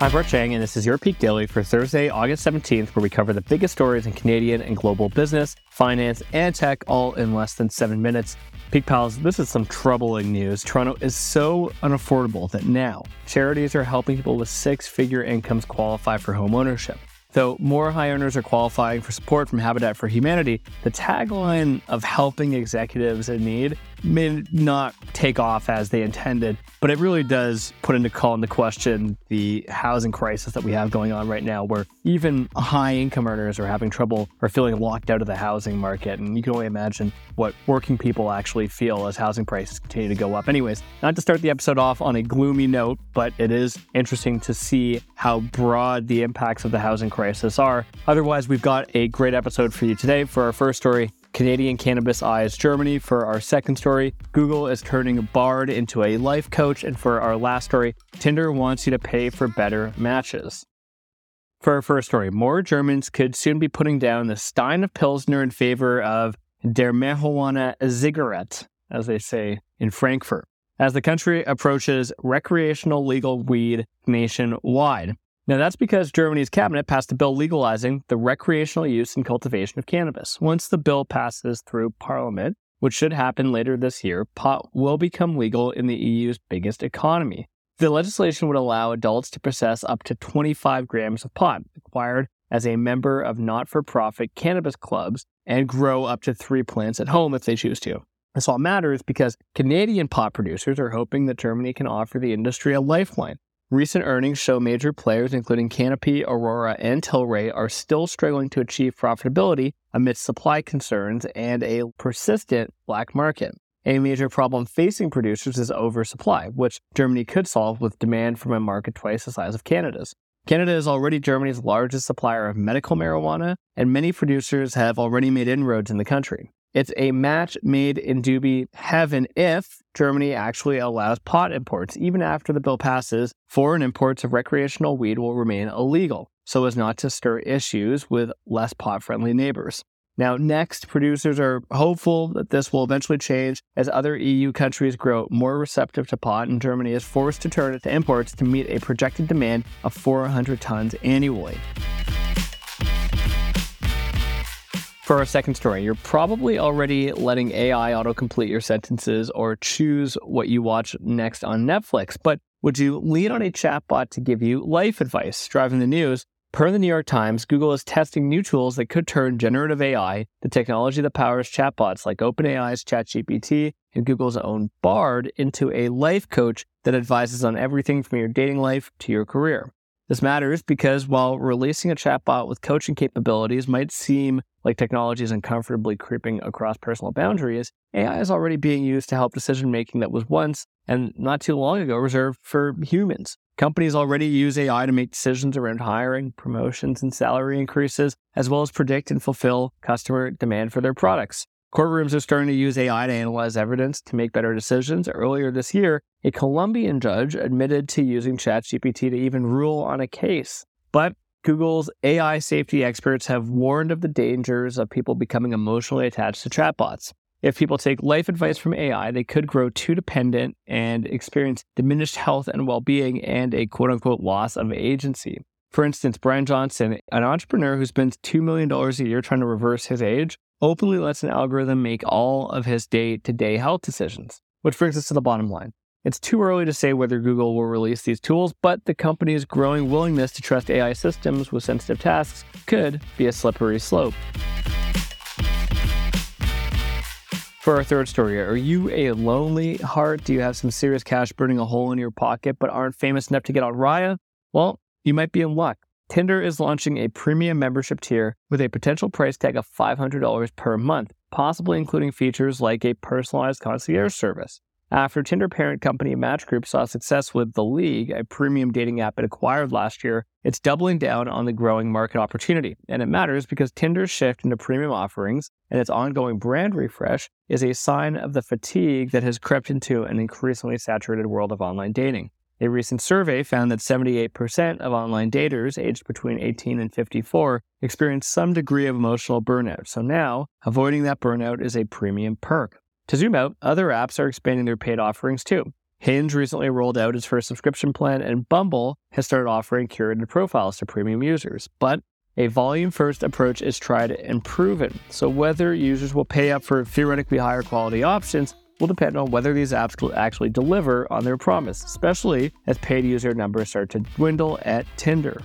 I'm Brett Chang, and this is your Peak Daily for Thursday, August 17th, where we cover the biggest stories in Canadian and global business, finance, and tech all in less than seven minutes. Peak Pals, this is some troubling news. Toronto is so unaffordable that now charities are helping people with six figure incomes qualify for home ownership. Though more high earners are qualifying for support from Habitat for Humanity, the tagline of helping executives in need may not take off as they intended, but it really does put into call into question the housing crisis that we have going on right now, where even high income earners are having trouble or feeling locked out of the housing market. And you can only imagine what working people actually feel as housing prices continue to go up. Anyways, not to start the episode off on a gloomy note, but it is interesting to see how broad the impacts of the housing crisis are. Otherwise, we've got a great episode for you today. For our first story, Canadian cannabis eyes Germany. For our second story, Google is turning Bard into a life coach. And for our last story, Tinder wants you to pay for better matches. For our first story, more Germans could soon be putting down the Stein of Pilsner in favor of Der Marihuana Zigarette, as they say in Frankfurt, as the country approaches recreational legal weed nationwide. Now, that's because Germany's cabinet passed a bill legalizing the recreational use and cultivation of cannabis. Once the bill passes through Parliament, which should happen later this year, pot will become legal in the EU's biggest economy. The legislation would allow adults to possess up to 25 grams of pot, acquired as a member of not for profit cannabis clubs, and grow up to three plants at home if they choose to. This all matters because Canadian pot producers are hoping that Germany can offer the industry a lifeline Recent earnings show major players, including Canopy, Aurora, and Tilray, are still struggling to achieve profitability amidst supply concerns and a persistent black market. A major problem facing producers is oversupply, which Germany could solve with demand from a market twice the size of Canada's. Canada is already Germany's largest supplier of medical marijuana, and many producers have already made inroads in the country. It's a match made in doobie heaven if Germany actually allows pot imports. Even after the bill passes, foreign imports of recreational weed will remain illegal, so as not to stir issues with less pot friendly neighbors. Now, next, producers are hopeful that this will eventually change as other EU countries grow more receptive to pot, and Germany is forced to turn to imports to meet a projected demand of 400 tons annually. For our second story, you're probably already letting AI autocomplete your sentences or choose what you watch next on Netflix, but would you lean on a chatbot to give you life advice? Driving the news, per the New York Times, Google is testing new tools that could turn generative AI, the technology that powers chatbots like OpenAI's ChatGPT and Google's own Bard, into a life coach that advises on everything from your dating life to your career. This matters because while releasing a chatbot with coaching capabilities might seem like technology is uncomfortably creeping across personal boundaries, AI is already being used to help decision making that was once, and not too long ago, reserved for humans. Companies already use AI to make decisions around hiring, promotions, and salary increases, as well as predict and fulfill customer demand for their products. Courtrooms are starting to use AI to analyze evidence to make better decisions. Earlier this year, a Colombian judge admitted to using ChatGPT to even rule on a case. But Google's AI safety experts have warned of the dangers of people becoming emotionally attached to chatbots. If people take life advice from AI, they could grow too dependent and experience diminished health and well being and a quote unquote loss of agency. For instance, Bryan Johnson, an entrepreneur who spends $2 million a year trying to reverse his age, openly lets an algorithm make all of his day to day health decisions. Which brings us to the bottom line. It's too early to say whether Google will release these tools, but the company's growing willingness to trust AI systems with sensitive tasks could be a slippery slope. For our third story, are you a lonely heart? Do you have some serious cash burning a hole in your pocket but aren't famous enough to get on Raya? Well, you might be in luck. Tinder is launching a premium membership tier with a potential price tag of $500 per month, possibly including features like a personalized concierge service. After Tinder parent company Match Group saw success with The League, a premium dating app it acquired last year, it's doubling down on the growing market opportunity. And it matters because Tinder's shift into premium offerings and its ongoing brand refresh is a sign of the fatigue that has crept into an increasingly saturated world of online dating. A recent survey found that 78% of online daters aged between 18 and 54 experienced some degree of emotional burnout. So now, avoiding that burnout is a premium perk. To zoom out, other apps are expanding their paid offerings too. Hinge recently rolled out its first subscription plan, and Bumble has started offering curated profiles to premium users. But a volume first approach is tried and proven. So, whether users will pay up for theoretically higher quality options will depend on whether these apps will actually deliver on their promise, especially as paid user numbers start to dwindle at Tinder.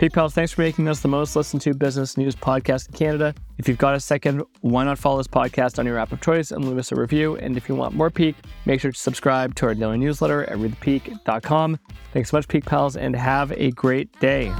Peak Pals, thanks for making us the most listened to business news podcast in Canada. If you've got a second, why not follow this podcast on your app of choice and leave us a review? And if you want more Peak, make sure to subscribe to our daily newsletter at readthepeak.com. Thanks so much, Peak Pals, and have a great day.